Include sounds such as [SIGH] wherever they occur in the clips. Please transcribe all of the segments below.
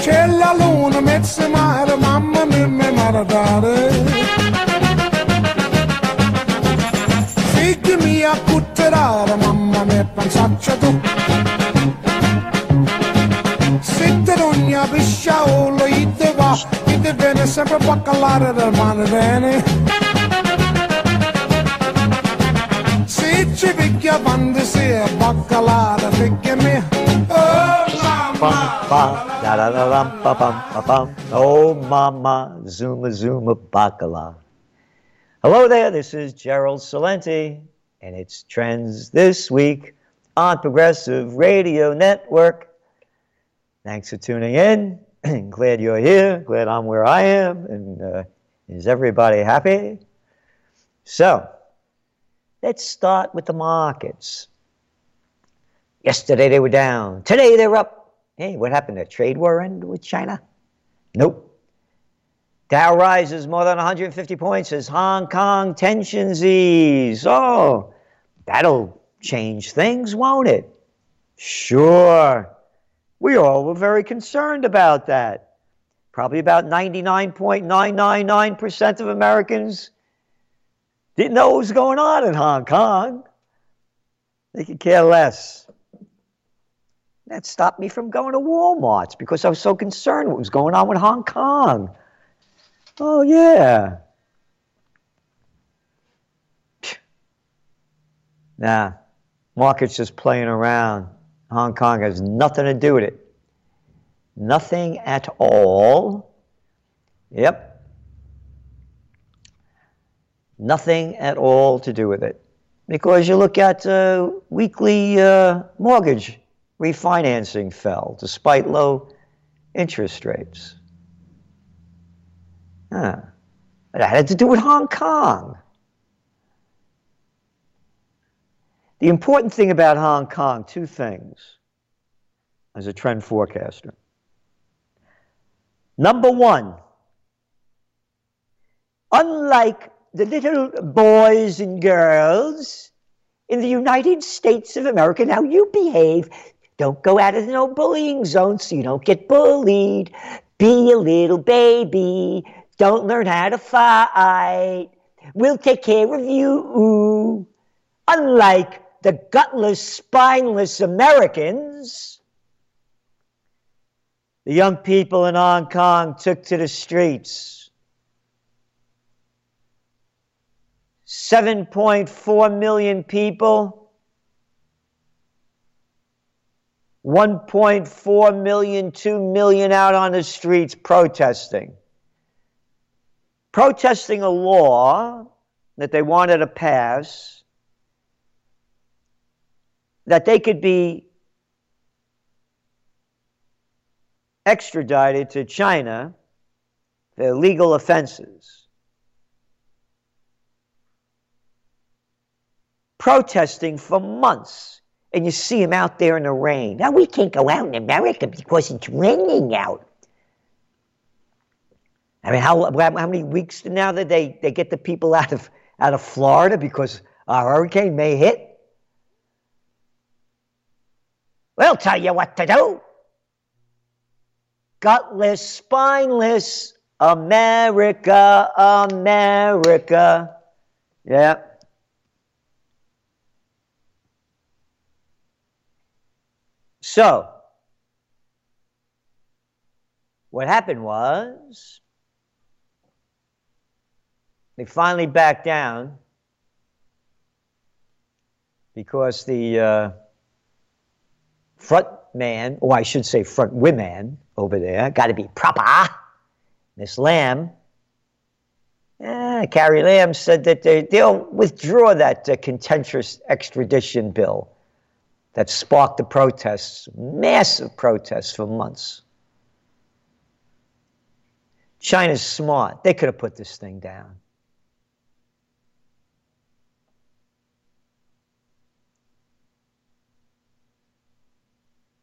C'è la luna, mezzo mare, mamma mia, mi maradare. Figli mia, cutterare, mamma mia, pensaccia tu. Sitte d'ogna pisciaolo, ite va, ite viene sempre a baccalare del mare bene. Se ci picchia quando si è Bum, ba, da, da, da, dum, ba, bum, ba, bum. Oh, mama, zuma, zuma, bacala. Hello there, this is Gerald Celente, and it's Trends This Week on Progressive Radio Network. Thanks for tuning in. [CLEARS THROAT] glad you're here. Glad I'm where I am. And uh, is everybody happy? So, let's start with the markets. Yesterday they were down. Today they're up. Hey, what happened? A trade war end with China? Nope. Dow rises more than 150 points as Hong Kong tensions ease. Oh, that'll change things, won't it? Sure. We all were very concerned about that. Probably about 99.999% of Americans didn't know what was going on in Hong Kong. They could care less. That stopped me from going to Walmart's because I was so concerned what was going on with Hong Kong. Oh, yeah. Nah, market's just playing around. Hong Kong has nothing to do with it. Nothing at all. Yep. Nothing at all to do with it. Because you look at uh, weekly uh, mortgage refinancing fell despite low interest rates. Huh. Had to do with Hong Kong. The important thing about Hong Kong, two things as a trend forecaster. Number one, unlike the little boys and girls in the United States of America, now you behave. Don't go out of the no bullying zone so you don't get bullied. Be a little baby. Don't learn how to fight. We'll take care of you. Unlike the gutless, spineless Americans, the young people in Hong Kong took to the streets. 7.4 million people, 1.4 million, 2 million out on the streets protesting. Protesting a law that they wanted to pass that they could be extradited to China for illegal offenses. Protesting for months, and you see them out there in the rain. Now, we can't go out in America because it's raining out. I mean, how, how many weeks now that they, they get the people out of, out of Florida because a hurricane may hit? We'll tell you what to do. Gutless, spineless America, America. Yeah. So, what happened was they finally backed down because the uh, front man, or I should say front women over there, got to be proper. Miss Lam, eh, Carrie Lam said that they, they'll withdraw that uh, contentious extradition bill that sparked the protests, massive protests for months. China's smart. They could have put this thing down.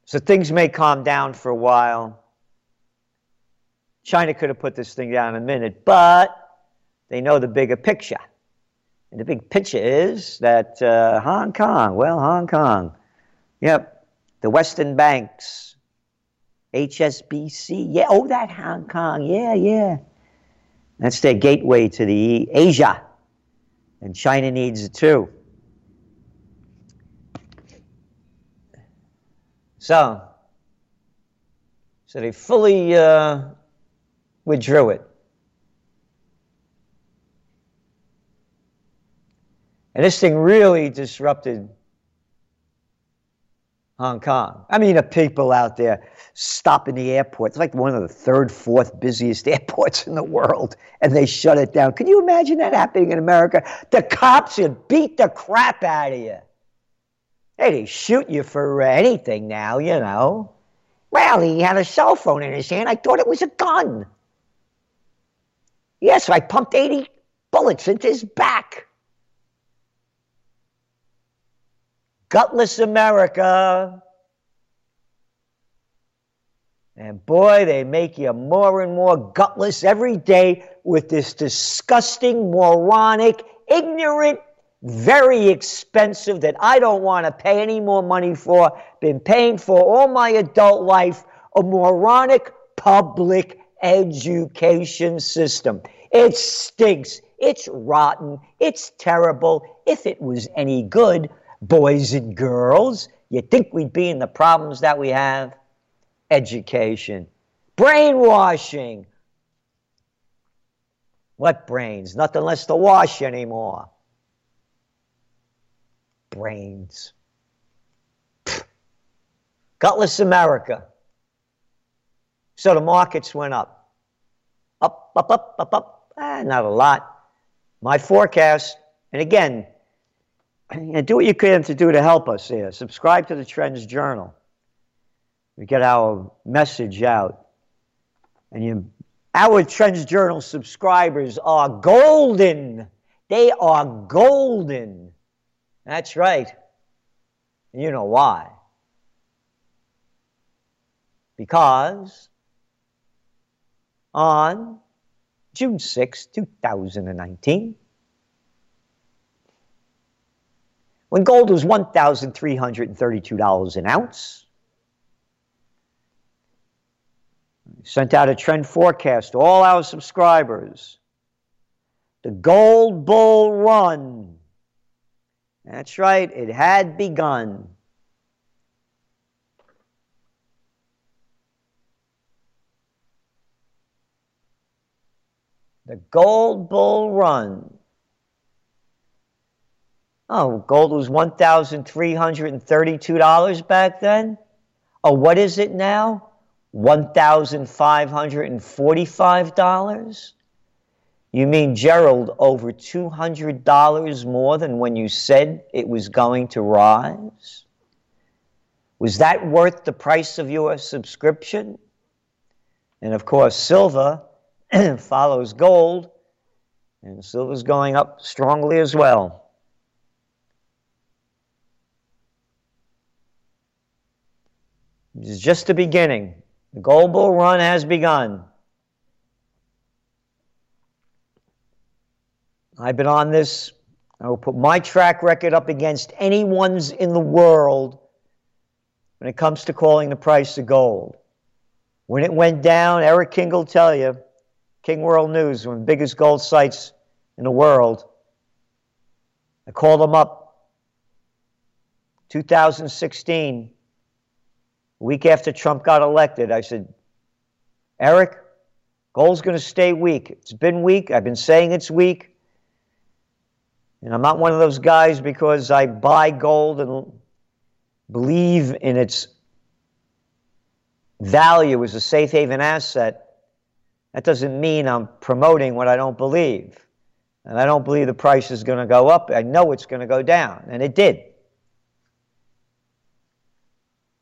So things may calm down for a while. China could have put this thing down in a minute, but they know the bigger picture. And the big picture is that uh, Hong Kong, well, Hong Kong, yep, the Western banks, HSBC. Yeah, oh, that Hong Kong. Yeah, yeah. That's their gateway to the Asia, and China needs it too. So, so they fully uh, withdrew it. And this thing really disrupted Hong Kong. I mean, the people out there stopping the airport. It's like one of the third, fourth busiest [LAUGHS] airports in the world, and they shut it down. Can you imagine that happening in America? The cops would beat the crap out of you. They'd shoot you for uh, anything now, you know. Well, he had a cell phone in his hand. I thought it was a gun. Yes, I pumped 80 bullets into his back. Gutless America. And boy, they make you more and more gutless every day with this disgusting, moronic, ignorant, very expensive that I don't want to pay any more money for, been paying for all my adult life, a moronic public education system. It stinks. It's rotten. It's terrible. If it was any good, boys and girls. You think we'd be in the problems that we have? Education, brainwashing. What brains? Nothing less to wash anymore. Brains. Gutless America. So the markets went up. Up, up, up, up, up. Ah, not a lot. My forecast, and again, and do what you can to do to help us here. Subscribe to the Trends Journal. We get our message out. And you, our Trends Journal subscribers are golden. They are golden. That's right. And you know why. Because on June 6, 2019, when gold was $1,332 an ounce. Sent out a trend forecast to all our subscribers. The gold bull run. That's right, it had begun. The gold bull run Oh, gold was $1,332 back then? Oh, what is it now? $1,545? You mean, Gerald, over $200 more than when you said it was going to rise? Was that worth the price of your subscription? And of course, silver [CLEARS THROAT] follows gold, and silver's going up strongly as well. Is just the beginning. The gold bull run has begun. I've been on this. I will put my track record up against anyone's in the world when it comes to calling the price of gold. When it went down, Eric King will tell you, King World News, one of the biggest gold sites in the world. I called him up 2016 week after Trump got elected, I said, Eric, gold's going to stay weak. It's been weak. I've been saying it's weak. And I'm not one of those guys because I buy gold and believe in its value as a safe haven asset. That doesn't mean I'm promoting what I don't believe. And I don't believe the price is going to go up. I know it's going to go down. And it did.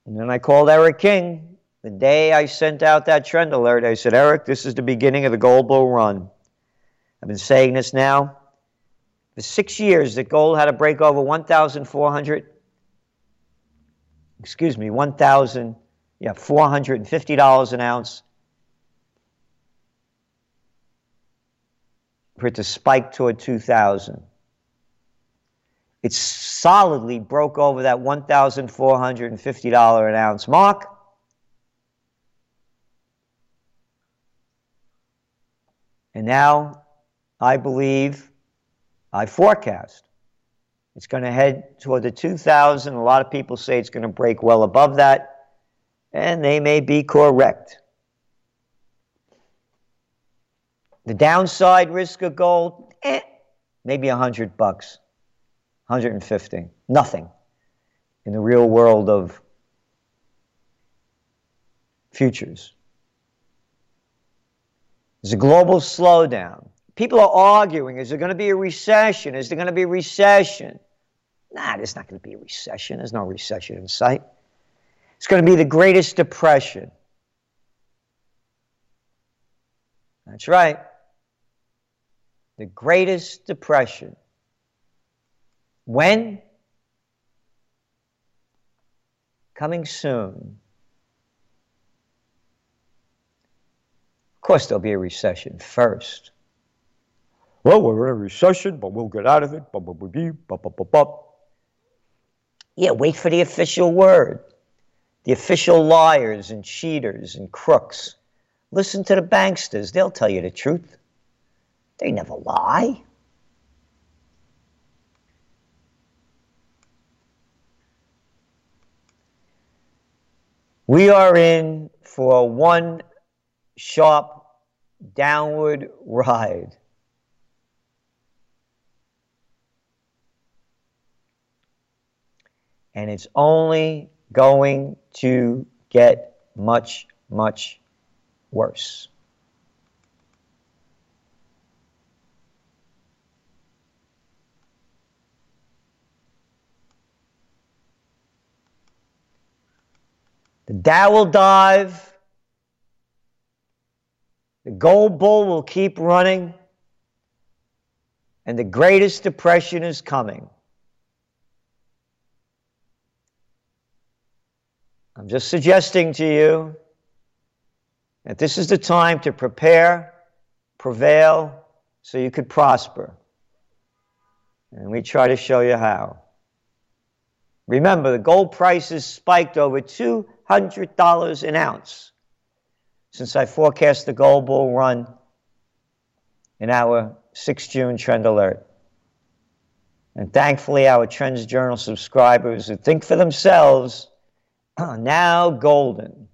And then I called Eric King. The day I sent out that trend alert, I said, Eric, this is the beginning of the gold bull run. I've been saying this now for six years that gold had to break over 1,400, excuse me, 1,000, yeah, $450 an ounce for it to spike toward 2,000. It solidly broke over that $1,450 an ounce mark. And now I believe, I forecast, it's going to head toward the 2000. A lot of people say it's going to break well above that, and they may be correct. The downside risk of gold, eh, maybe 100 bucks, 150, nothing in the real world of futures. There's a global slowdown. People are arguing is there going to be a recession? Is there going to be a recession? Nah, there's not going to be a recession. There's no recession in sight. It's going to be the greatest depression. That's right. The greatest depression. When? Coming soon. Of course, there'll be a recession first. Well, we're in a recession, but we'll get out of it. Yeah, wait for the official word. The official liars and cheaters and crooks. Listen to the banksters, they'll tell you the truth. They never lie. We are in for one sharp downward ride. And it's only going to get much, much worse. The Dow will dive. The gold bull will keep running. And the greatest depression is coming. I'm just suggesting to you that this is the time to prepare, prevail, so you could prosper. And we try to show you how. Remember, the gold price has spiked over $200 an ounce since I forecast the gold bull run in our 6 June trend alert. And thankfully, our Trends Journal subscribers who think for themselves are now golden.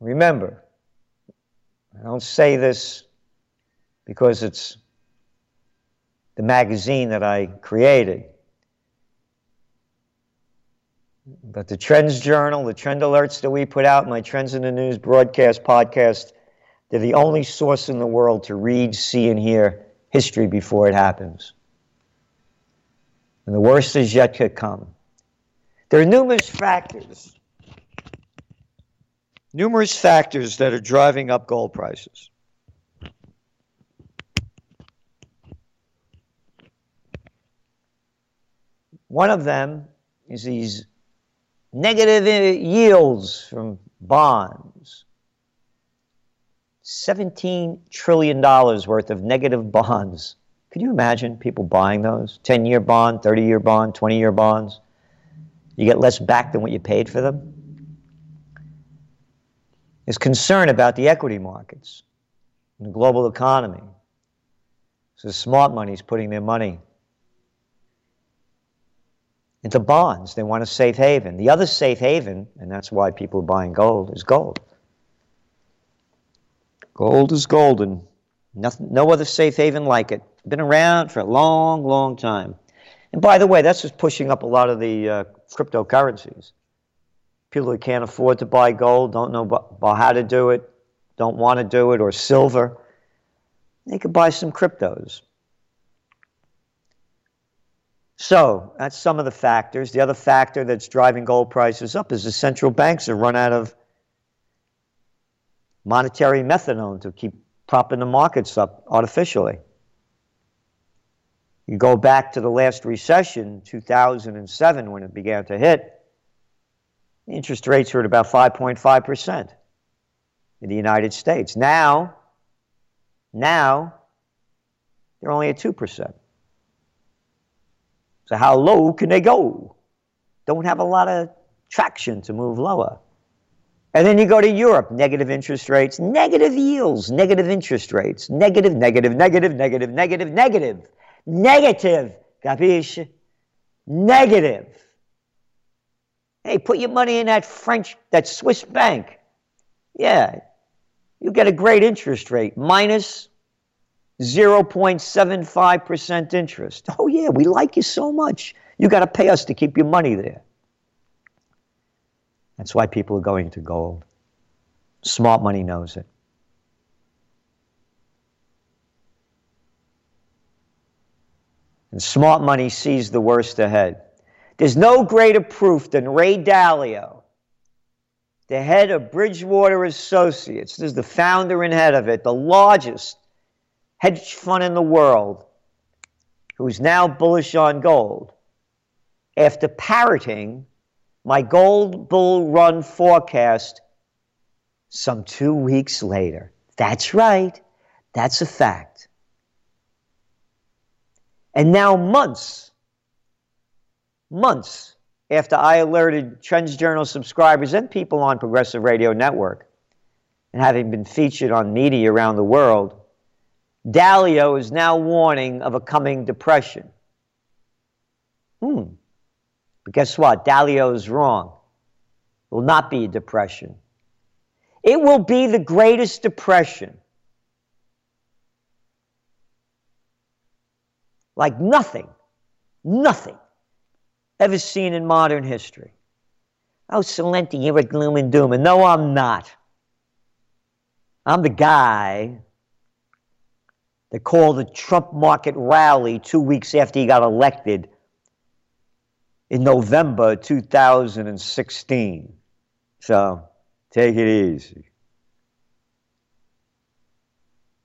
Remember, I don't say this because it's the magazine that I created. But the Trends Journal, the trend alerts that we put out, my Trends in the News broadcast podcast, they're the only source in the world to read, see, and hear history before it happens and the worst is yet to come. There are numerous factors, numerous factors that are driving up gold prices. One of them is these negative yields from bonds. $17 trillion worth of negative bonds could you imagine people buying those? 10 year bond, 30 year bond, 20 year bonds? You get less back than what you paid for them? Is concern about the equity markets and the global economy. So smart money is putting their money into bonds. They want a safe haven. The other safe haven, and that's why people are buying gold, is gold. Gold is golden. Nothing, no other safe haven like it. Been around for a long, long time. And by the way, that's just pushing up a lot of the uh, cryptocurrencies. People who can't afford to buy gold, don't know about how to do it, don't want to do it, or silver, they could buy some cryptos. So that's some of the factors. The other factor that's driving gold prices up is the central banks have run out of monetary methadone to keep propping the markets up artificially. You go back to the last recession, 2007, when it began to hit, interest rates were at about 5.5% in the United States. Now, now they're only at 2%. So, how low can they go? Don't have a lot of traction to move lower. And then you go to Europe, negative interest rates, negative yields, negative interest rates, negative, negative, negative, negative, negative, negative, negative. Capisce? Negative. Hey, put your money in that French, that Swiss bank. Yeah, you get a great interest rate, minus 0.75% interest. Oh, yeah, we like you so much. You got to pay us to keep your money there. That's why people are going to gold. Smart money knows it. And smart money sees the worst ahead. There's no greater proof than Ray Dalio, the head of Bridgewater Associates. This is the founder and head of it, the largest hedge fund in the world, who's now bullish on gold. After parroting my gold bull run forecast some two weeks later. That's right, that's a fact. And now, months, months after I alerted Trends Journal subscribers and people on Progressive Radio Network, and having been featured on media around the world, Dalio is now warning of a coming depression. Hmm. But guess what? Dalio is wrong. It will not be a depression. It will be the greatest depression. Like nothing, nothing ever seen in modern history. Oh, Celente, you're a gloom and doom. And no, I'm not. I'm the guy that called the Trump market rally two weeks after he got elected in November 2016. So take it easy.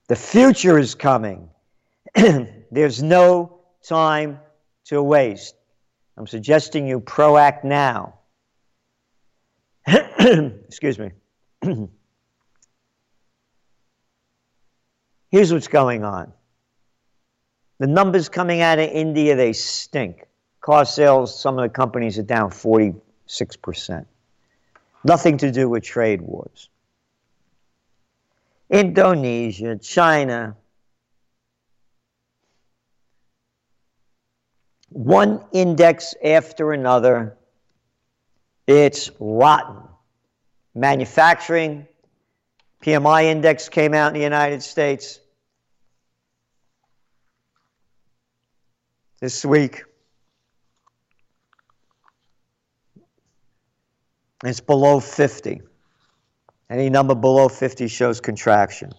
The future is coming. [CLEARS THROAT] There's no time to waste. I'm suggesting you proact now. [CLEARS THROAT] Excuse me. [CLEARS THROAT] Here's what's going on. The numbers coming out of India, they stink. Car sales, some of the companies are down 46%. Nothing to do with trade wars. Indonesia, China, one index after another. It's rotten. Manufacturing, PMI index came out in the United States this week. It's below 50. Any number below 50 shows contraction.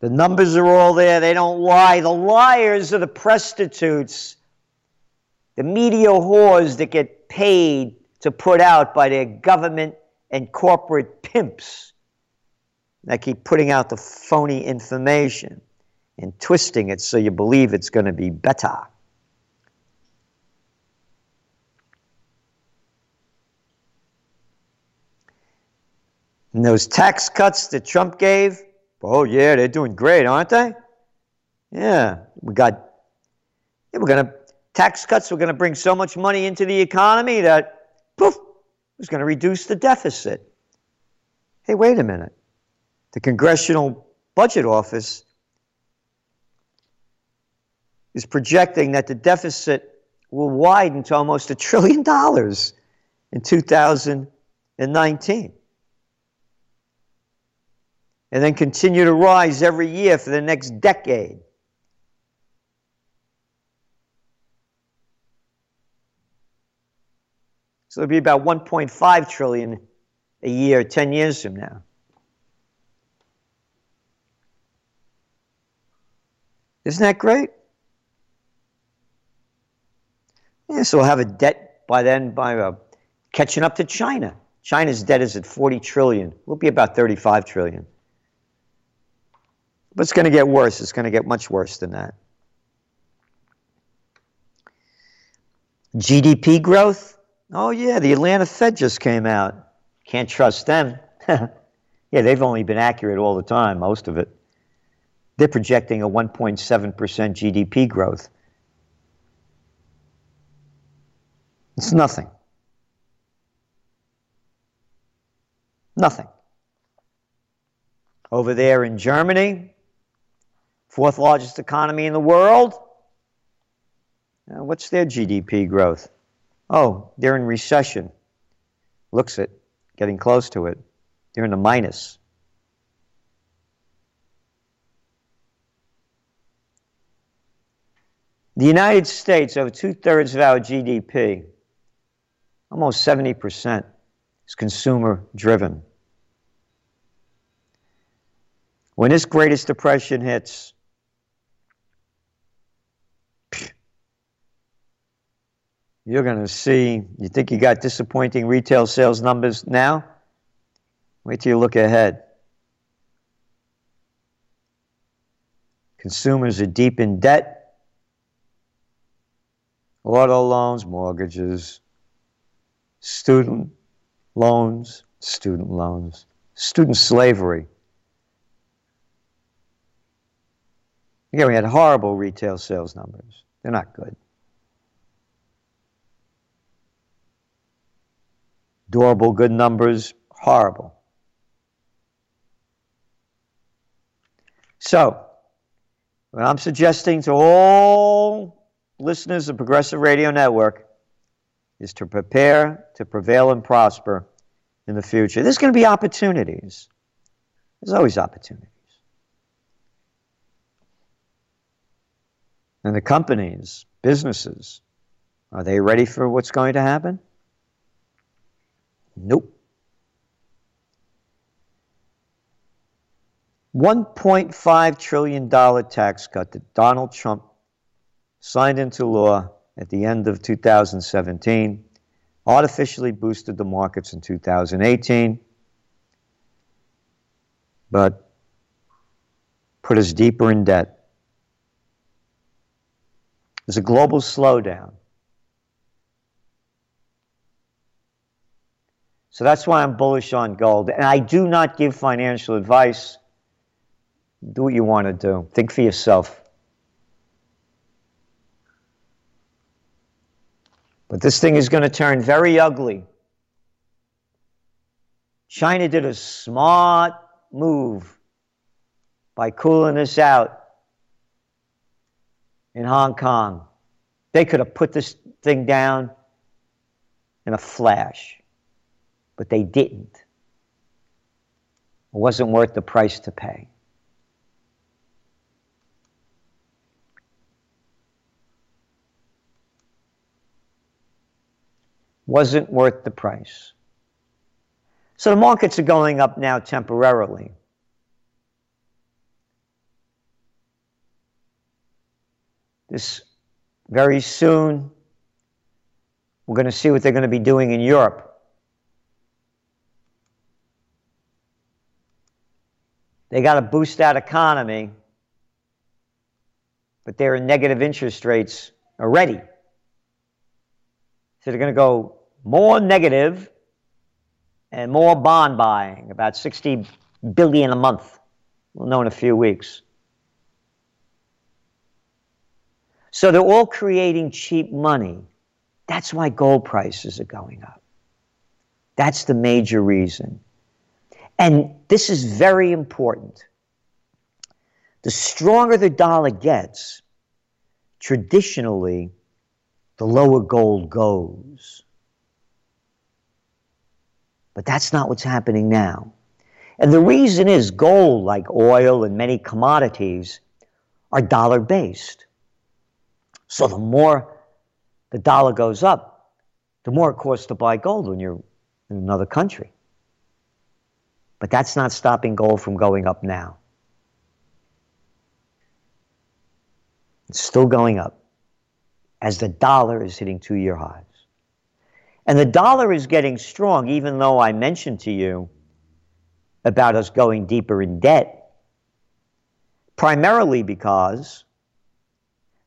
The numbers are all there. They don't lie. The liars are the prostitutes, the media whores that get paid to put out by their government and corporate pimps that keep putting out the phony information and twisting it so you believe it's going to be better. And those tax cuts that Trump gave, oh yeah, they're doing great, aren't they? Yeah, we got, yeah, we're gonna tax cuts. We're gonna bring so much money into the economy that poof, it's gonna reduce the deficit. Hey, wait a minute. The Congressional Budget Office is projecting that the deficit will widen to almost a trillion dollars in 2019. And then continue to rise every year for the next decade. So it'll be about 1.5 trillion a year 10 years from now. Isn't that great? Yeah, so we'll have a debt by then by uh, catching up to China. China's debt is at 40 trillion. We'll be about 35 trillion. But it's going to get worse. It's going to get much worse than that. GDP growth? Oh, yeah, the Atlanta Fed just came out. Can't trust them. [LAUGHS] yeah, they've only been accurate all the time, most of it. They're projecting a 1.7% GDP growth. It's nothing. Nothing. Over there in Germany, fourth largest economy in the world, uh, what's their GDP growth? Oh, they're in recession. Looks it, getting close to it. They're in the minus. The United States, over two thirds of our GDP, almost 70%, is consumer driven. When this greatest depression hits, you're going to see, you think you got disappointing retail sales numbers now? Wait till you look ahead. Consumers are deep in debt. Auto loans, mortgages, student loans, student loans, student slavery. Again, we had horrible retail sales numbers. They're not good. Durable good numbers, horrible. So, what I'm suggesting to all listeners of Progressive Radio Network is to prepare to prevail and prosper in the future. There's going to be opportunities. There's always opportunities. And the companies, businesses, are they ready for what's going to happen? Nope. $1.5 trillion tax cut that Donald Trump signed into law at the end of 2017 artificially boosted the markets in 2018, but put us deeper in debt. There's a global slowdown. So that's why I'm bullish on gold. And I do not give financial advice. Do what you want to do, think for yourself. But this thing is going to turn very ugly. China did a smart move by cooling us out in Hong Kong. They could have put this thing down in a flash but they didn't. It wasn't worth the price to pay. Wasn't worth the price. So the markets are going up now temporarily. This very soon, we're going to see what they're going to be doing in Europe. They got to boost that economy, but they're in negative interest rates already. So they're going to go more negative and more bond buying, about 60 billion a month. We'll know in a few weeks. So they're all creating cheap money. That's why gold prices are going up. That's the major reason. And this is very important. The stronger the dollar gets, traditionally, the lower gold goes. But that's not what's happening now. And the reason is gold, like oil and many commodities, are dollar based. So the more the dollar goes up, the more it costs to buy gold when you're in another country. But that's not stopping gold from going up now. It's still going up as the dollar is hitting two year highs. And the dollar is getting strong, even though I mentioned to you about us going deeper in debt, primarily because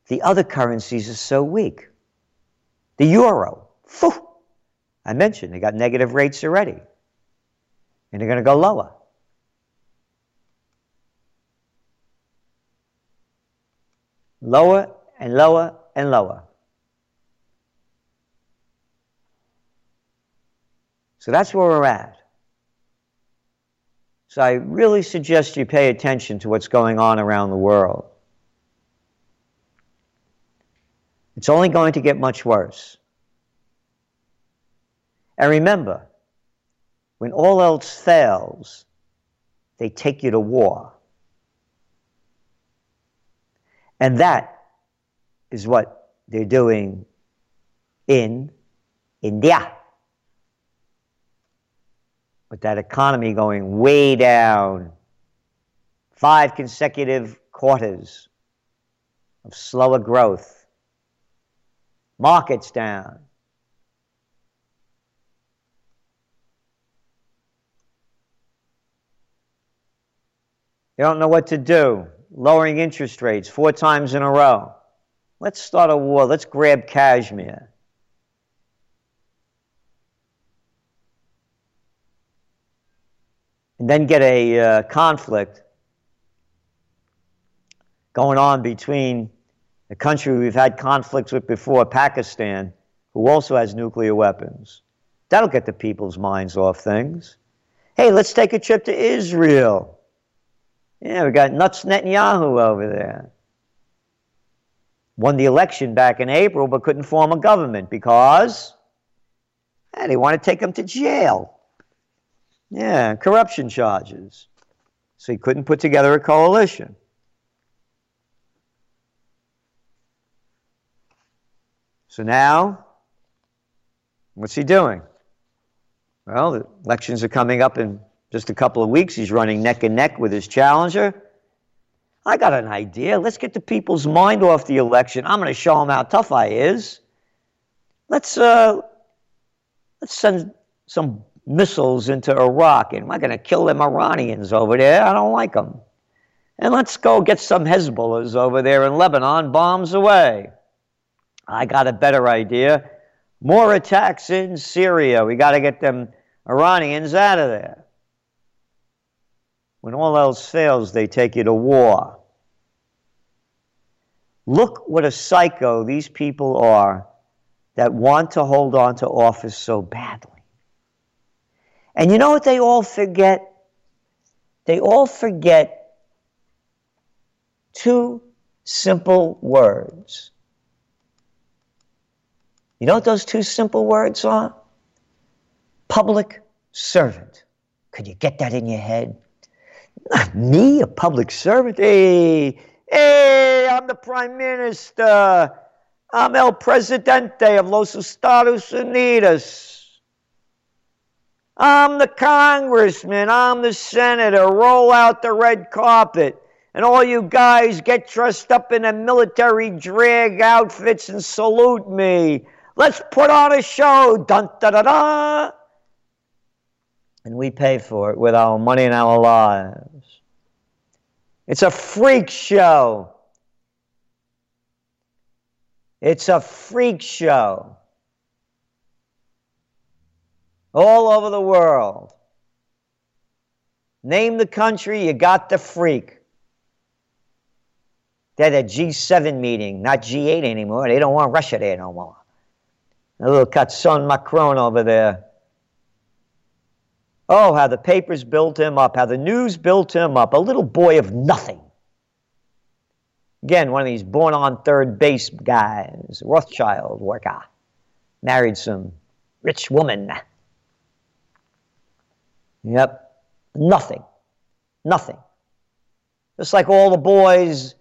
the other currencies are so weak. The euro, phew, I mentioned they got negative rates already. And they're going to go lower. Lower and lower and lower. So that's where we're at. So I really suggest you pay attention to what's going on around the world. It's only going to get much worse. And remember, when all else fails, they take you to war. And that is what they're doing in India with that economy going way down, five consecutive quarters of slower growth, markets down. They don't know what to do, lowering interest rates four times in a row. Let's start a war. Let's grab Kashmir. And then get a uh, conflict going on between a country we've had conflicts with before, Pakistan, who also has nuclear weapons. That'll get the people's minds off things. Hey, let's take a trip to Israel. Yeah, we got nuts Netanyahu over there. Won the election back in April, but couldn't form a government because eh, they want to take him to jail. Yeah, corruption charges. So he couldn't put together a coalition. So now, what's he doing? Well, the elections are coming up in just a couple of weeks. He's running neck and neck with his challenger. I got an idea. Let's get the people's mind off the election. I'm going to show them how tough I is. Let's uh, let's send some missiles into Iraq, and we're going to kill them Iranians over there. I don't like them. And let's go get some Hezbollahs over there in Lebanon, bombs away. I got a better idea. More attacks in Syria. We got to get them Iranians out of there. When all else fails, they take you to war. Look what a psycho these people are that want to hold on to office so badly. And you know what they all forget? They all forget two simple words. You know what those two simple words are? Public servant. Could you get that in your head? Not me, a public servant. Hey, hey, I'm the prime minister. I'm el presidente of los Estados Unidos. I'm the congressman, I'm the senator, roll out the red carpet. And all you guys get dressed up in a military drag outfits and salute me. Let's put on a show. Dun da da da. And we pay for it with our money and our lives. It's a freak show. It's a freak show all over the world. Name the country, you got the freak. They're the G7 meeting, not G8 anymore. They don't want Russia there no more. A little Catson Macron over there. Oh, how the papers built him up, how the news built him up. A little boy of nothing. Again, one of these born on third base guys, Rothschild worker. Married some rich woman. Yep. Nothing. Nothing. Just like all the boys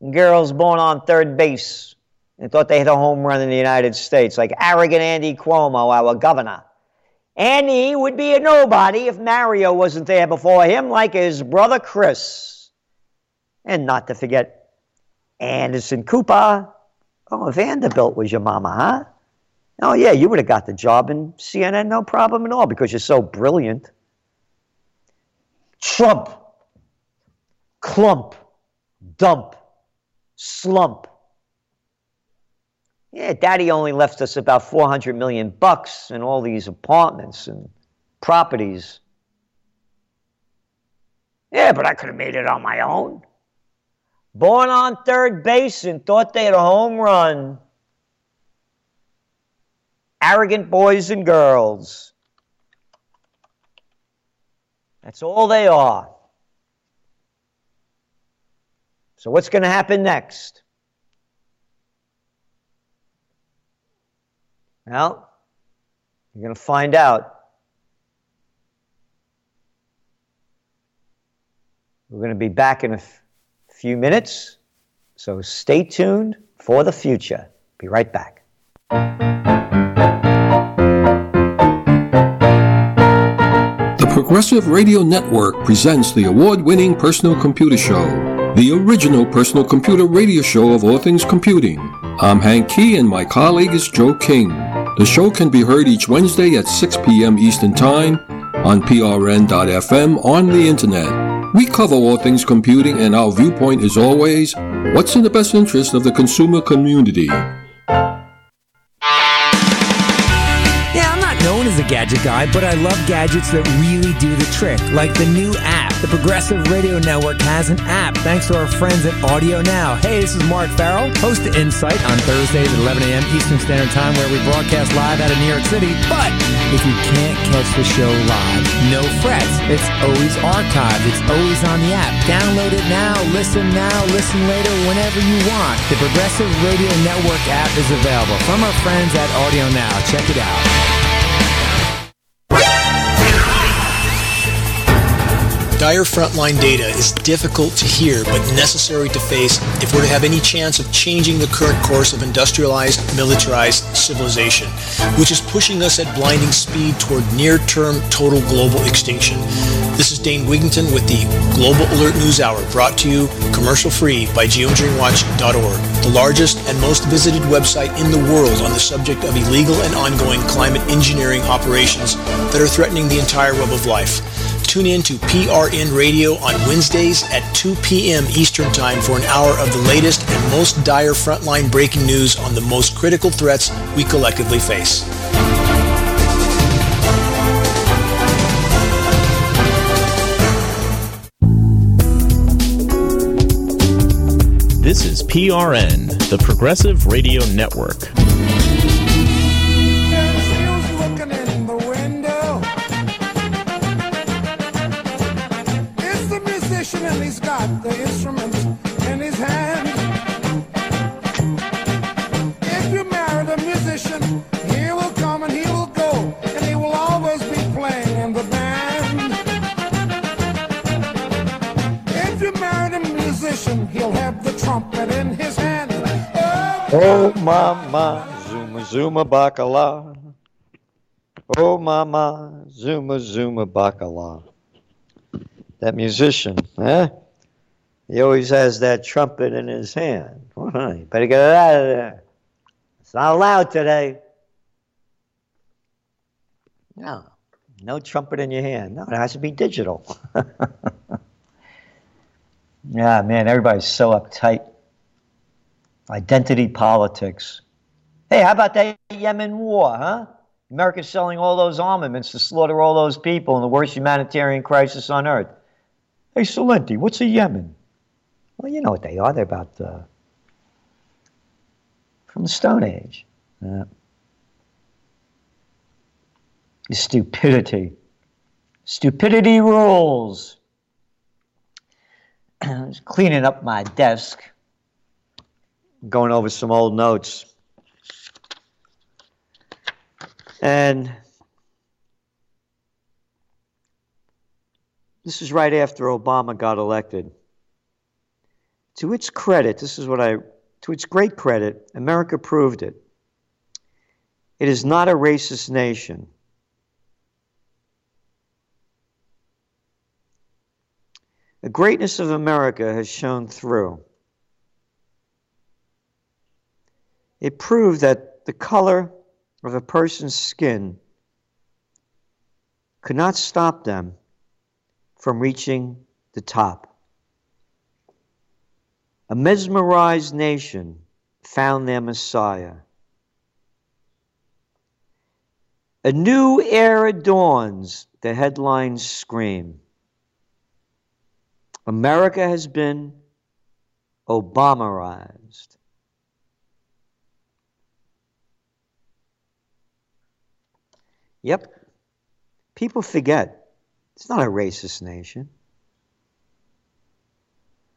and girls born on third base and thought they hit a home run in the United States, like arrogant Andy Cuomo, our governor. Andy would be a nobody if Mario wasn't there before him, like his brother Chris. And not to forget Anderson Cooper. Oh, Vanderbilt was your mama, huh? Oh, yeah, you would have got the job in CNN, no problem at all, because you're so brilliant. Trump, clump, dump, slump. Yeah, daddy only left us about 400 million bucks and all these apartments and properties Yeah, but I could have made it on my own. Born on third base and thought they had a home run. Arrogant boys and girls. That's all they are. So, what's going to happen next? Well, you're going to find out. We're going to be back in a few minutes, so stay tuned for the future. Be right back. Progressive Radio Network presents the award winning Personal Computer Show, the original personal computer radio show of all things computing. I'm Hank Key and my colleague is Joe King. The show can be heard each Wednesday at 6 p.m. Eastern Time on prn.fm on the internet. We cover all things computing, and our viewpoint is always what's in the best interest of the consumer community. Gadget guy, but I love gadgets that really do the trick, like the new app. The Progressive Radio Network has an app thanks to our friends at Audio Now. Hey, this is Mark Farrell, host of Insight on Thursdays at 11 a.m. Eastern Standard Time, where we broadcast live out of New York City. But if you can't catch the show live, no frets. It's always archived. It's always on the app. Download it now, listen now, listen later, whenever you want. The Progressive Radio Network app is available from our friends at Audio Now. Check it out. Dire frontline data is difficult to hear but necessary to face if we're to have any chance of changing the current course of industrialized, militarized civilization, which is pushing us at blinding speed toward near-term total global extinction. This is Dane Wigington with the Global Alert News Hour brought to you commercial-free by geoengineeringwatch.org, the largest and most visited website in the world on the subject of illegal and ongoing climate engineering operations that are threatening the entire web of life. Tune in to PRN Radio on Wednesdays at 2 p.m. Eastern Time for an hour of the latest and most dire frontline breaking news on the most critical threats we collectively face. This is PRN, the Progressive Radio Network. Oh, mama, zuma, zuma, bacala. Oh, mama, zuma, zuma, bacala. That musician, eh? He always has that trumpet in his hand. you better get it out of there. It's not allowed today. No, no trumpet in your hand. No, it has to be digital. [LAUGHS] yeah, man, everybody's so uptight identity politics. Hey, how about that Yemen war, huh? America's selling all those armaments to slaughter all those people in the worst humanitarian crisis on earth. Hey, Celente, what's a Yemen? Well, you know what they are. They're about uh, from the Stone Age. Uh, stupidity. Stupidity rules. I [CLEARS THROAT] was cleaning up my desk going over some old notes. And this is right after Obama got elected. To its credit, this is what I, to its great credit, America proved it. It is not a racist nation. The greatness of America has shown through. It proved that the color of a person's skin could not stop them from reaching the top. A mesmerized nation found their Messiah. A new era dawns, the headlines scream. America has been Obamarized. Yep. People forget it's not a racist nation.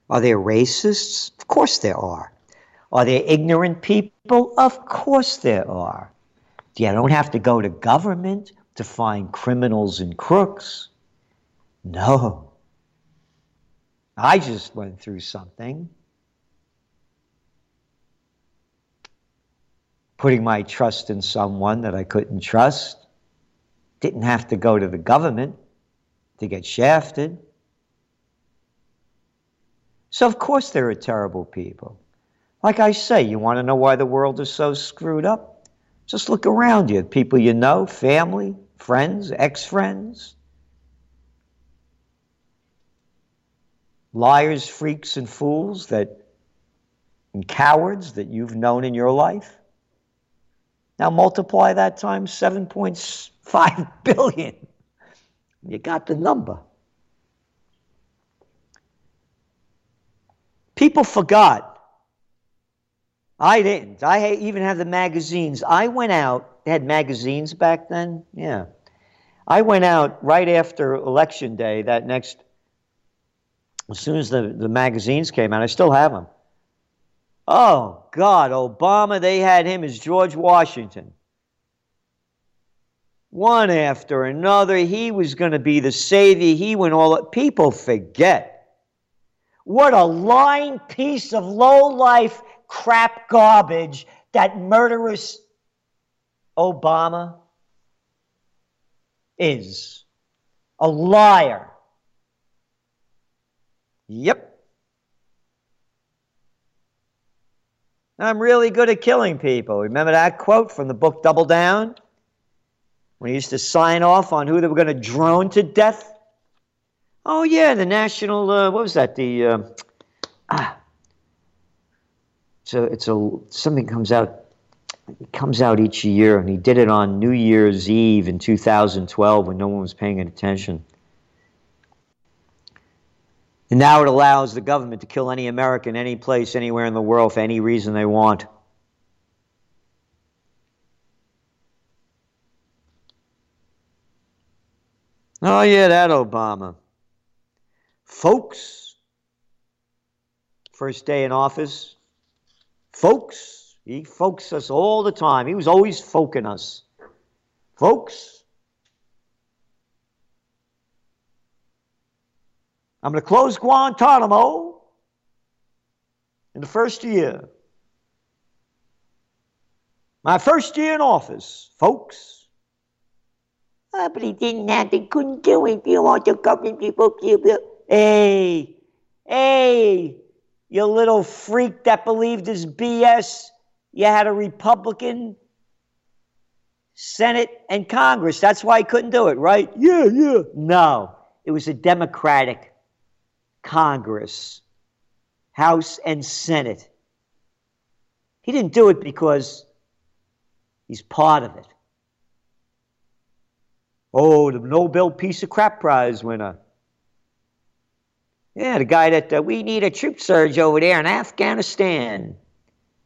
Are there racists? Of course there are. Are there ignorant people? Of course there are. You don't have to go to government to find criminals and crooks. No. I just went through something. Putting my trust in someone that I couldn't trust. Didn't have to go to the government to get shafted. So, of course, there are terrible people. Like I say, you want to know why the world is so screwed up? Just look around you. People you know, family, friends, ex friends, liars, freaks, and fools that and cowards that you've known in your life. Now multiply that times 7.5 [LAUGHS] billion. You got the number. People forgot. I didn't. I even have the magazines. I went out, they had magazines back then. Yeah. I went out right after election day, that next, as soon as the, the magazines came out, I still have them. Oh, God, Obama, they had him as George Washington. One after another, he was going to be the savior. He went all. People forget. What a lying piece of low life crap garbage that murderous Obama is. A liar. Yep. I'm really good at killing people. Remember that quote from the book Double Down? When he used to sign off on who they were going to drone to death? Oh, yeah, the national, uh, what was that? The, uh, ah, so it's a, something comes out, it comes out each year, and he did it on New Year's Eve in 2012 when no one was paying attention. And now it allows the government to kill any American, any place, anywhere in the world for any reason they want. Oh, yeah, that Obama. Folks, first day in office, folks, he folks us all the time. He was always folking us. Folks, I'm going to close Guantanamo in the first year. My first year in office, folks. Oh, but he didn't have, they couldn't do it. You want to government people. Hey, hey, you little freak that believed his BS. You had a Republican Senate and Congress. That's why he couldn't do it, right? Yeah, yeah. No, it was a Democratic Congress, House and Senate. He didn't do it because he's part of it. Oh, the Nobel Peace of Crap Prize winner. Yeah, the guy that uh, we need a troop surge over there in Afghanistan.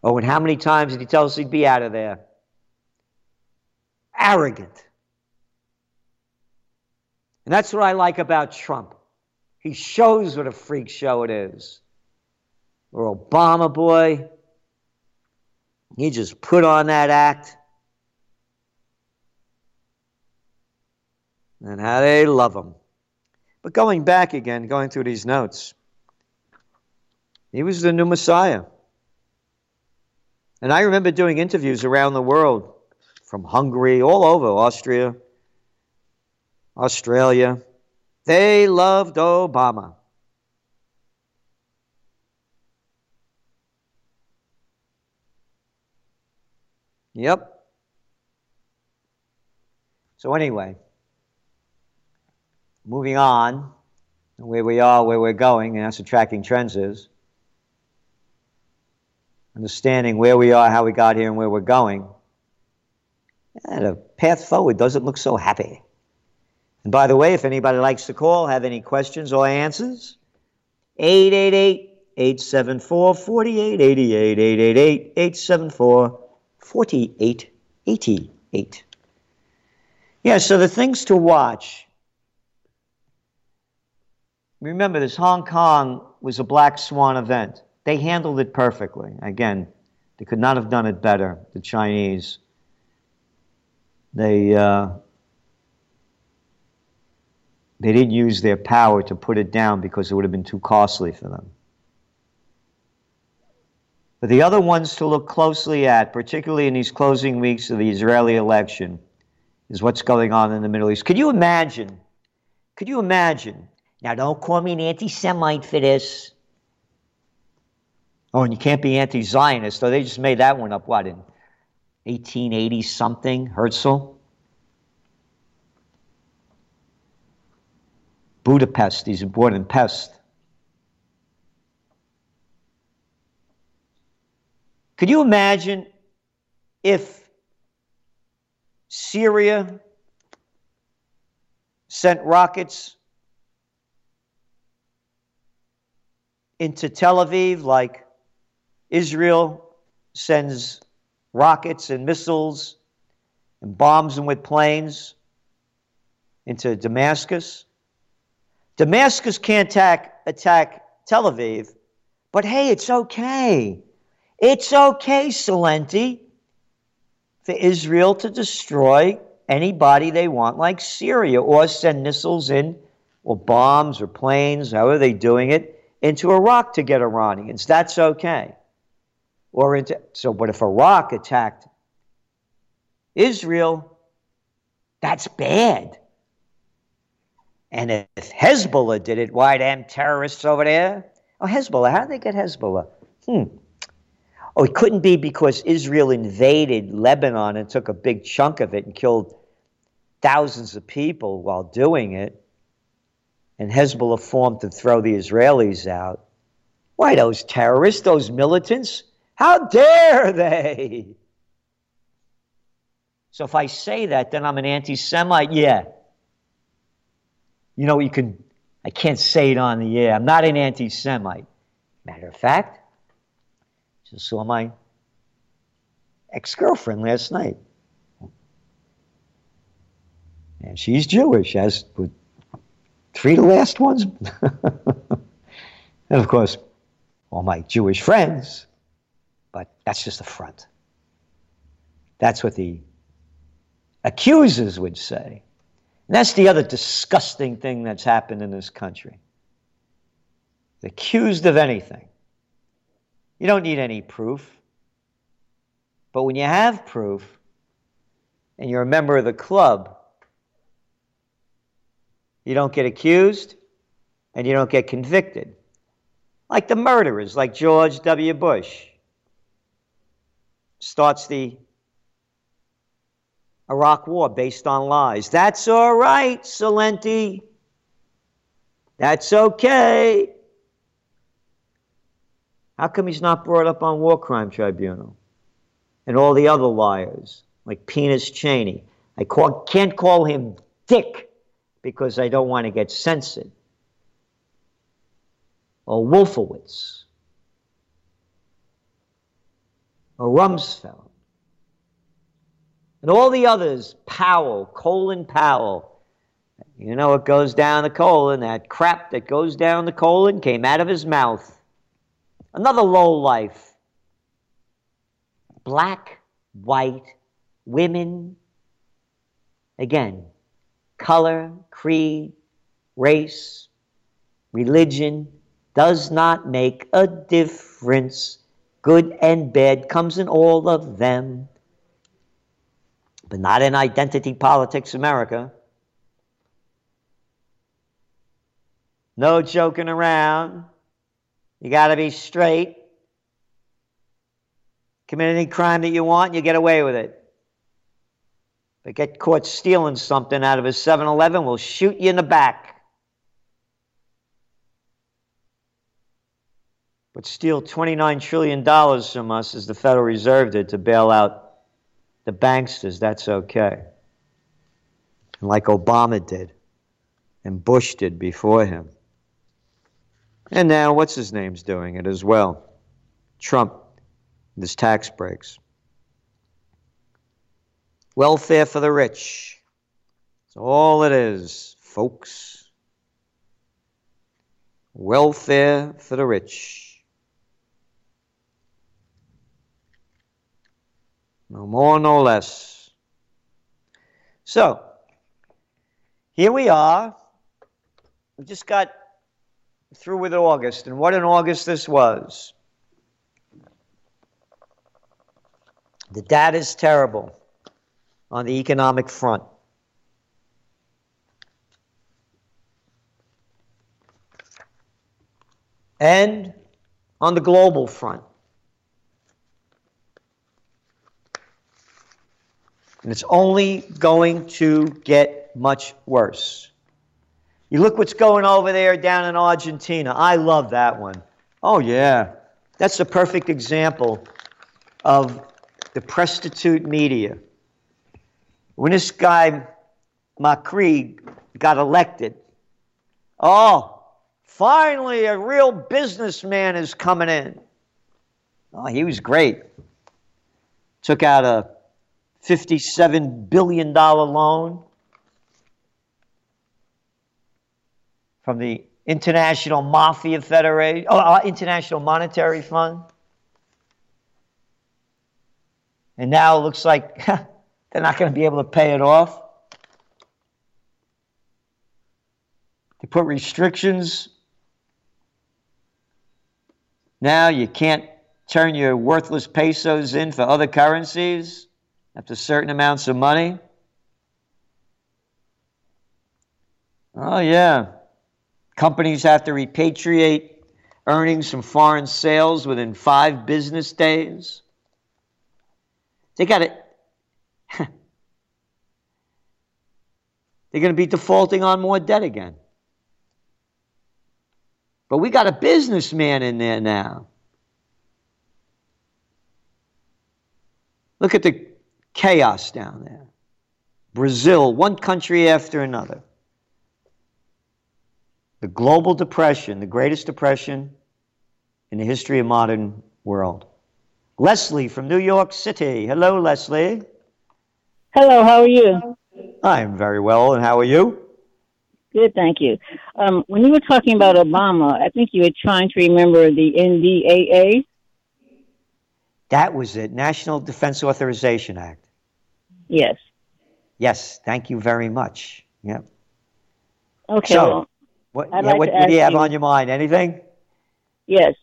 Oh, and how many times did he tell us he'd be out of there? Arrogant. And that's what I like about Trump. He shows what a freak show it is. Or Obama boy, he just put on that act. And how they love him. But going back again, going through these notes, he was the new Messiah. And I remember doing interviews around the world, from Hungary, all over, Austria, Australia. They loved Obama. Yep. So, anyway, moving on, where we are, where we're going, and that's what tracking trends is. Understanding where we are, how we got here, and where we're going. And the path forward doesn't look so happy. And by the way, if anybody likes to call, have any questions or answers, 888 874 4888. 888 874 4888. Yeah, so the things to watch. Remember, this Hong Kong was a black swan event. They handled it perfectly. Again, they could not have done it better, the Chinese. They, uh, they didn't use their power to put it down because it would have been too costly for them. But the other ones to look closely at, particularly in these closing weeks of the Israeli election, is what's going on in the Middle East. Could you imagine? Could you imagine? Now, don't call me an anti Semite for this. Oh, and you can't be anti Zionist, though they just made that one up, what, in 1880 something, Herzl? Budapest, he's born in Pest. Could you imagine if Syria sent rockets into Tel Aviv like Israel sends rockets and missiles and bombs them with planes into Damascus? Damascus can't attack, attack Tel Aviv, but hey, it's okay. It's okay, Celente, for Israel to destroy anybody they want, like Syria, or send missiles in, or bombs, or planes, however they're doing it, into Iraq to get Iranians. That's okay. Or into so, but if Iraq attacked Israel, that's bad. And if Hezbollah did it, why them terrorists over there? Oh, Hezbollah, how did they get Hezbollah? Hmm. Oh, it couldn't be because Israel invaded Lebanon and took a big chunk of it and killed thousands of people while doing it. And Hezbollah formed to throw the Israelis out. Why, those terrorists, those militants, how dare they? So if I say that, then I'm an anti Semite? Yeah. You know, you can, I can't say it on the air. I'm not an anti Semite. Matter of fact, just saw my ex girlfriend last night. And she's Jewish, as with three the last ones. [LAUGHS] and of course, all my Jewish friends. But that's just a front. That's what the accusers would say. And that's the other disgusting thing that's happened in this country. Accused of anything. You don't need any proof. But when you have proof and you're a member of the club, you don't get accused and you don't get convicted. Like the murderers, like George W. Bush. Starts the Iraq war based on lies. That's all right, Celente. That's okay. How come he's not brought up on war crime tribunal? And all the other liars, like Penis Cheney. I call, can't call him Dick because I don't want to get censored. Or Wolfowitz. Or Rumsfeld. And all the others, Powell, Colin Powell. You know what goes down the colon? That crap that goes down the colon came out of his mouth. Another low life. Black, white, women. Again, color, creed, race, religion does not make a difference. Good and bad comes in all of them, but not in identity politics America. No joking around. You got to be straight. Commit any crime that you want, you get away with it. But get caught stealing something out of a 7 Eleven, we'll shoot you in the back. But steal $29 trillion from us, as the Federal Reserve did, to bail out the banksters, that's okay. And like Obama did, and Bush did before him. And now, what's his name's doing it as well? Trump, his tax breaks. Welfare for the rich. That's all it is, folks. Welfare for the rich. No more, no less. So, here we are. We just got through with August, and what an August this was. The data is terrible on the economic front. And on the global front. And it's only going to get much worse. You look what's going over there down in Argentina. I love that one. Oh, yeah. That's the perfect example of the prostitute media. When this guy, Macri, got elected, oh, finally a real businessman is coming in. Oh, he was great. Took out a $57 billion loan from the International Mafia Federation, oh, uh, International Monetary Fund. And now it looks like [LAUGHS] they're not going to be able to pay it off. They put restrictions. Now you can't turn your worthless pesos in for other currencies after certain amounts of money. Oh, yeah. Companies have to repatriate earnings from foreign sales within five business days. They got it. [LAUGHS] They're going to be defaulting on more debt again. But we got a businessman in there now. Look at the chaos down there. Brazil, one country after another the global depression, the greatest depression in the history of modern world. Leslie from New York City. Hello, Leslie. Hello, how are you? I'm very well, and how are you? Good, thank you. Um, when you were talking about Obama, I think you were trying to remember the NDAA. That was it, National Defense Authorization Act. Yes. Yes, thank you very much. Yep. Okay. So, well, what, yeah, like what, what do you have you- on your mind? Anything? yes.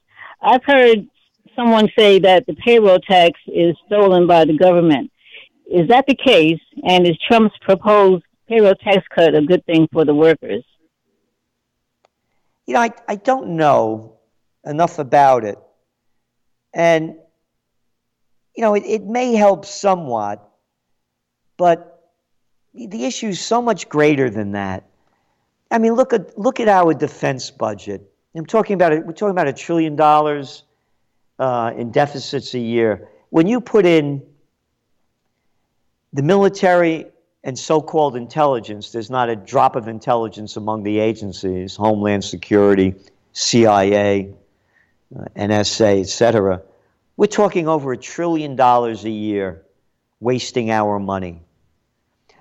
I've heard someone say that the payroll tax is stolen by the government. Is that the case? And is Trump's proposed payroll tax cut a good thing for the workers? You know, I, I don't know enough about it. And, you know, it, it may help somewhat, but the issue is so much greater than that. I mean, look at look at our defense budget. I'm talking about it. We're talking about a trillion dollars uh, in deficits a year. When you put in the military and so-called intelligence, there's not a drop of intelligence among the agencies: Homeland Security, CIA, uh, NSA, etc. We're talking over a trillion dollars a year, wasting our money.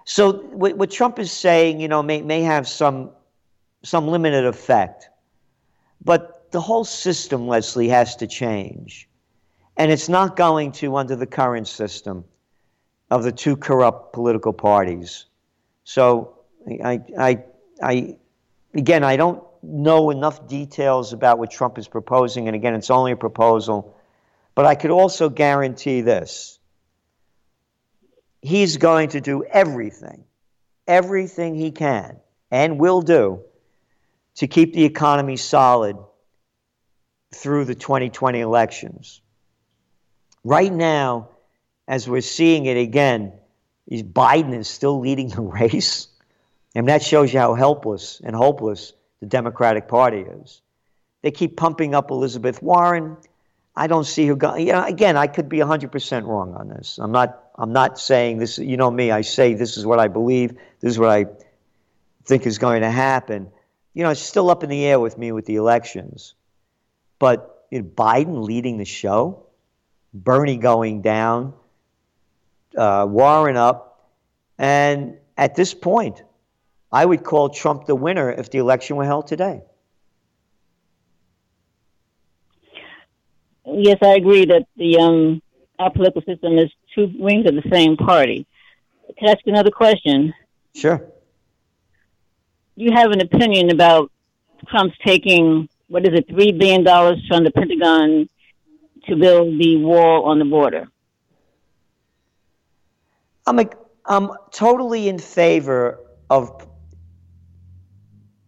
So what, what Trump is saying, you know, may, may have some some limited effect, but the whole system, Leslie, has to change, and it's not going to under the current system of the two corrupt political parties. So I, I, I, again, I don't know enough details about what Trump is proposing, and again, it's only a proposal. But I could also guarantee this he's going to do everything, everything he can and will do to keep the economy solid through the 2020 elections. Right now, as we're seeing it again, is Biden is still leading the [LAUGHS] race. And that shows you how helpless and hopeless the Democratic Party is. They keep pumping up Elizabeth Warren. I don't see her going. You know, again, I could be 100% wrong on this. I'm not. I'm not saying this. You know me. I say this is what I believe. This is what I think is going to happen. you know, it's still up in the air with me with the elections. But you know, Biden leading the show, Bernie going down, uh, Warren up, and at this point, I would call Trump the winner if the election were held today. Yes, I agree that the um, our political system is two wings of the same party. Can I ask you another question? Sure. You have an opinion about Trump's taking what is it, three billion dollars from the Pentagon to build the wall on the border? I'm a, I'm totally in favor of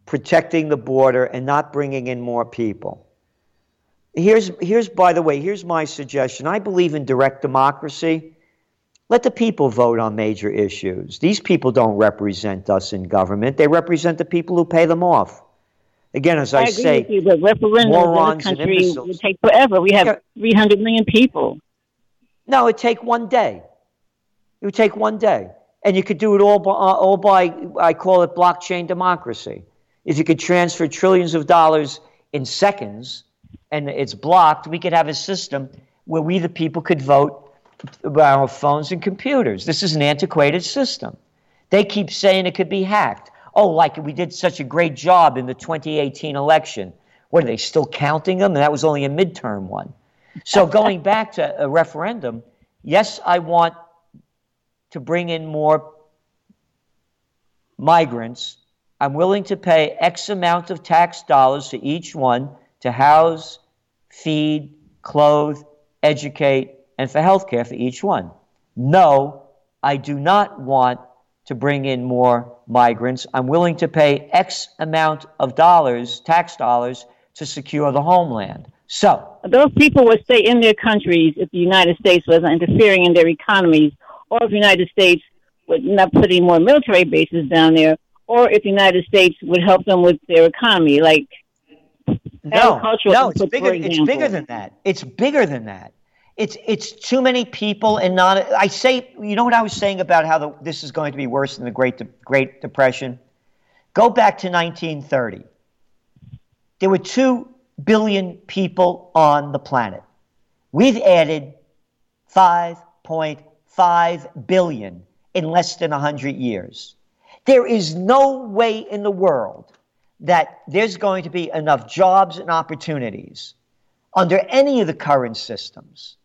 protecting the border and not bringing in more people. Here's, here's, by the way, here's my suggestion. I believe in direct democracy. Let the people vote on major issues. These people don't represent us in government. They represent the people who pay them off. Again, as I, I say, with you, but referendums in this country would take forever. We have 300 million people. No, it'd take one day. It would take one day. And you could do it all by, uh, all by, I call it blockchain democracy. If you could transfer trillions of dollars in seconds and it's blocked, we could have a system where we, the people, could vote by our phones and computers. This is an antiquated system. They keep saying it could be hacked. Oh, like we did such a great job in the 2018 election. What are they still counting them? And that was only a midterm one. So going back to a referendum, yes, I want to bring in more migrants. I'm willing to pay X amount of tax dollars to each one to house, feed, clothe, educate, and for health care for each one. No, I do not want to bring in more migrants. I'm willing to pay X amount of dollars, tax dollars, to secure the homeland. So, Those people would stay in their countries if the United States wasn't interfering in their economies, or if the United States would not put any more military bases down there, or if the United States would help them with their economy. Like, no, no, it's bigger. It's bigger than that. It's bigger than that. It's it's too many people and not. I say, you know what I was saying about how the, this is going to be worse than the Great De- Great Depression. Go back to 1930. There were two billion people on the planet. We've added 5.5 billion in less than 100 years. There is no way in the world that there's going to be enough jobs and opportunities under any of the current systems.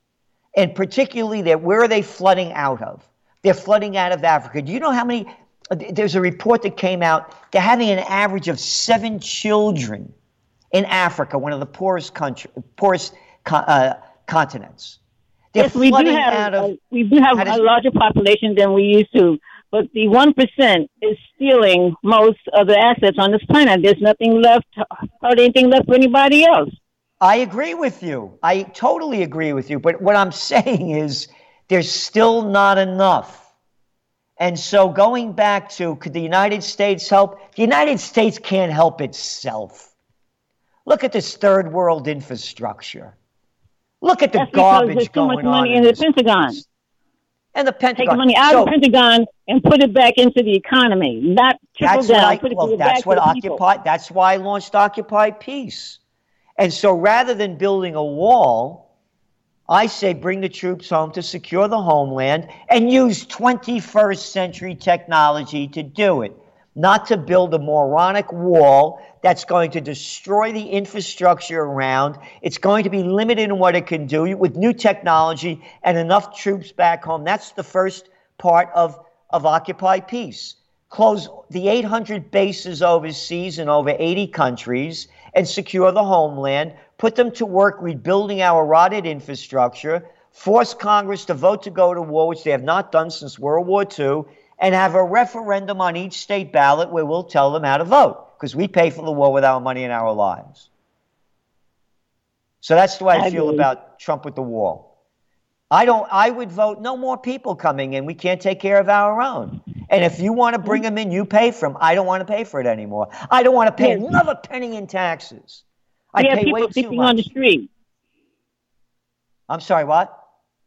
And particularly, that where are they flooding out of? They're flooding out of Africa. Do you know how many? There's a report that came out. They're having an average of seven children in Africa, one of the poorest country, poorest uh, continents. They're yes, we do have out of. uh, we do have a larger population than we used to, but the one percent is stealing most of the assets on this planet. There's nothing left, hardly anything left for anybody else. I agree with you. I totally agree with you. But what I'm [LAUGHS] saying is there's still not enough. And so going back to could the United States help? The United States can't help itself. Look at this third world infrastructure. Look at the That's garbage there's too going much on money in in the Pentagon. place. And the Take Pentagon. the money out So of the Pentagon and put it back into the economy, not trickle that's down. what I, put it well, that's what the people. Occupy. That's why I launched Occupy Peace. And so, rather than building a wall, I say bring the troops home to secure the homeland and use 21st century technology to do it, not to build a moronic wall that's going to destroy the infrastructure around. It's going to be limited in what it can do with new technology and enough troops back home. That's the first part of, of Occupy Peace. Close the 800 bases overseas in over 80 countries and secure the homeland, put them to work rebuilding our rotted infrastructure, force Congress to vote to go to war, which they have not done since World War II, and have a referendum on each state ballot where we'll tell them how to vote because we pay for the war with our money and our lives. So that's the way I, I feel agree. about Trump with the wall. I don't. I would vote no more people coming in. We can't take care of our own. And if you want to bring them in, you pay for them. I don't want to pay for it anymore. I don't want to pay another penny in taxes. I have pay way people too sleeping on the street. I'm sorry. What?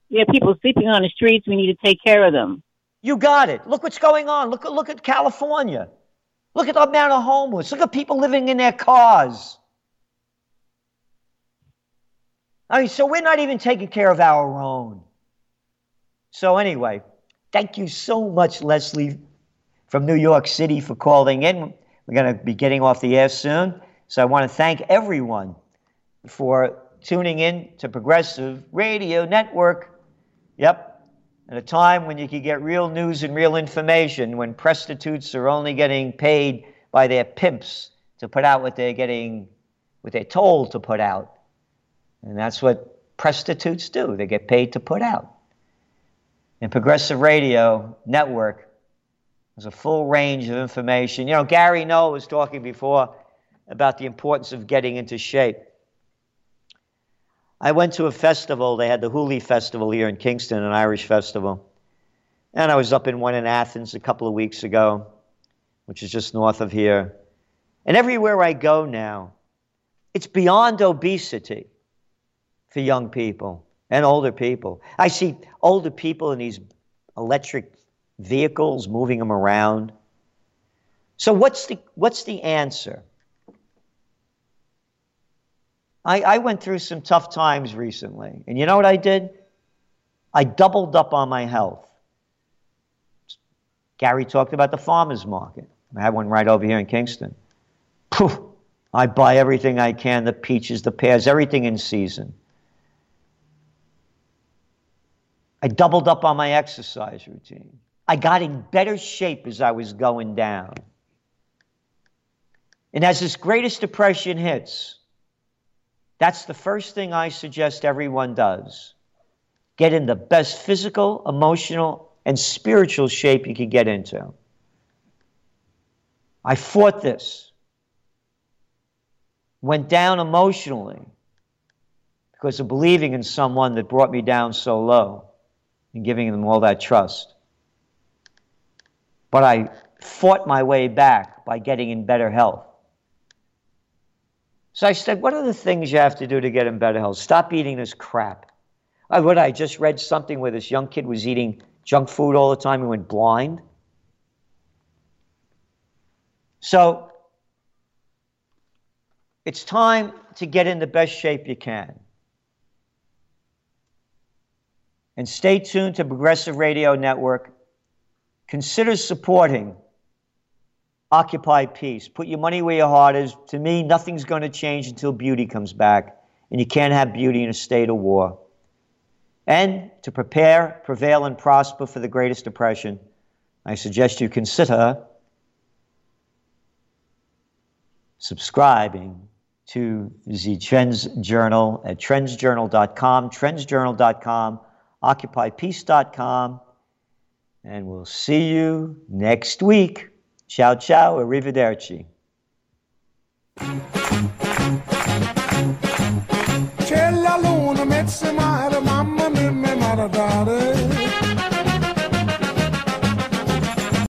Yeah, people sleeping on the streets. We need to take care of them. You got it. Look what's going on. Look at look at California. Look at the amount of homeless. Look at people living in their cars. I mean, so we're not even taking care of our own. So, anyway, thank you so much, Leslie from New York City, for calling in. We're going to be getting off the air soon. So, I want to thank everyone for tuning in to Progressive Radio Network. Yep, at a time when you could get real news and real information, when prostitutes are only getting paid by their pimps to put out what they're getting, what they're told to put out. And that's what prostitutes do. They get paid to put out. And Progressive Radio Network has a full range of information. You know, Gary Null was talking before about the importance of getting into shape. I went to a festival. They had the Hooley Festival here in Kingston, an Irish festival. And I was up in one in Athens a couple of weeks ago, which is just north of here. And everywhere I go now, it's beyond obesity for young people and older people. I see older people in these electric vehicles moving them around. So what's the what's the answer? I, I went through some tough times recently. And you know what I did? I doubled up on my health. Gary talked about the farmer's market. I have one right over here in Kingston. Pooh, I buy everything I can the peaches, the pears, everything in season. I doubled up on my exercise routine. I got in better shape as I was going down. And as this greatest depression hits, that's the first thing I suggest everyone does. Get in the best physical, emotional, and spiritual shape you can get into. I fought this. Went down emotionally because of believing in someone that brought me down so low and giving them all that trust. But I fought my way back by getting in better health. So I said, What are the things you have to do to get in better health? Stop eating this crap. I, what, I just read something where this young kid was eating junk food all the time and went blind. So it's time to get in the best shape you can. And stay tuned to Progressive Radio Network. Consider supporting Occupy peace. Put your money where your heart is. To me, nothing's going to change until beauty comes back. And you can't have beauty in a state of war. And to prepare, prevail, and prosper for the greatest depression, I suggest you consider subscribing to the Trends Journal at trendsjournal.com, trendsjournal.com, occupypeace.com, and we'll see you next week. Tchau, tchau. Arrivederci.